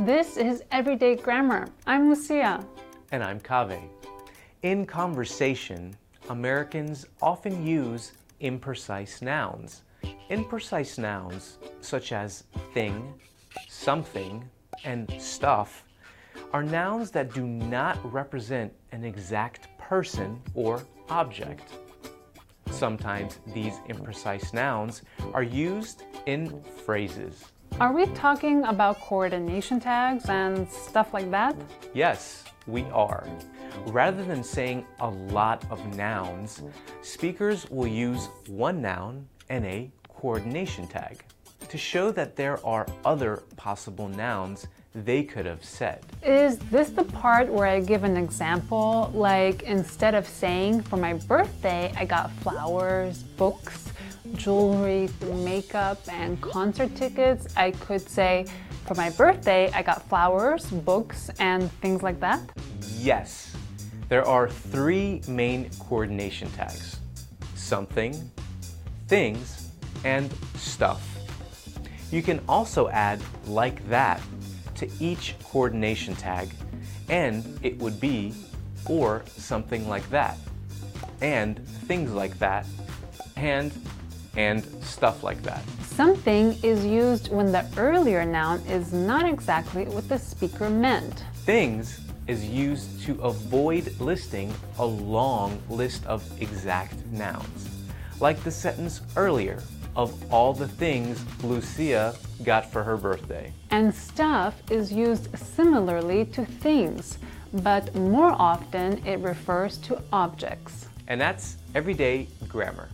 This is Everyday Grammar. I'm Lucia. And I'm Kaveh. In conversation, Americans often use imprecise nouns. Imprecise nouns, such as thing, something, and stuff, are nouns that do not represent an exact person or object. Sometimes these imprecise nouns are used in phrases. Are we talking about coordination tags and stuff like that? Yes, we are. Rather than saying a lot of nouns, speakers will use one noun and a coordination tag to show that there are other possible nouns they could have said. Is this the part where I give an example? Like instead of saying for my birthday, I got flowers, books, jewelry, makeup, and concert tickets, I could say for my birthday, I got flowers, books, and things like that? Yes. There are three main coordination tags something, things, and stuff. You can also add like that to each coordination tag, and it would be or something like that, and things like that, and and stuff like that. Something is used when the earlier noun is not exactly what the speaker meant. Things is used to avoid listing a long list of exact nouns, like the sentence earlier of all the things Lucia got for her birthday. And stuff is used similarly to things, but more often it refers to objects. And that's everyday grammar.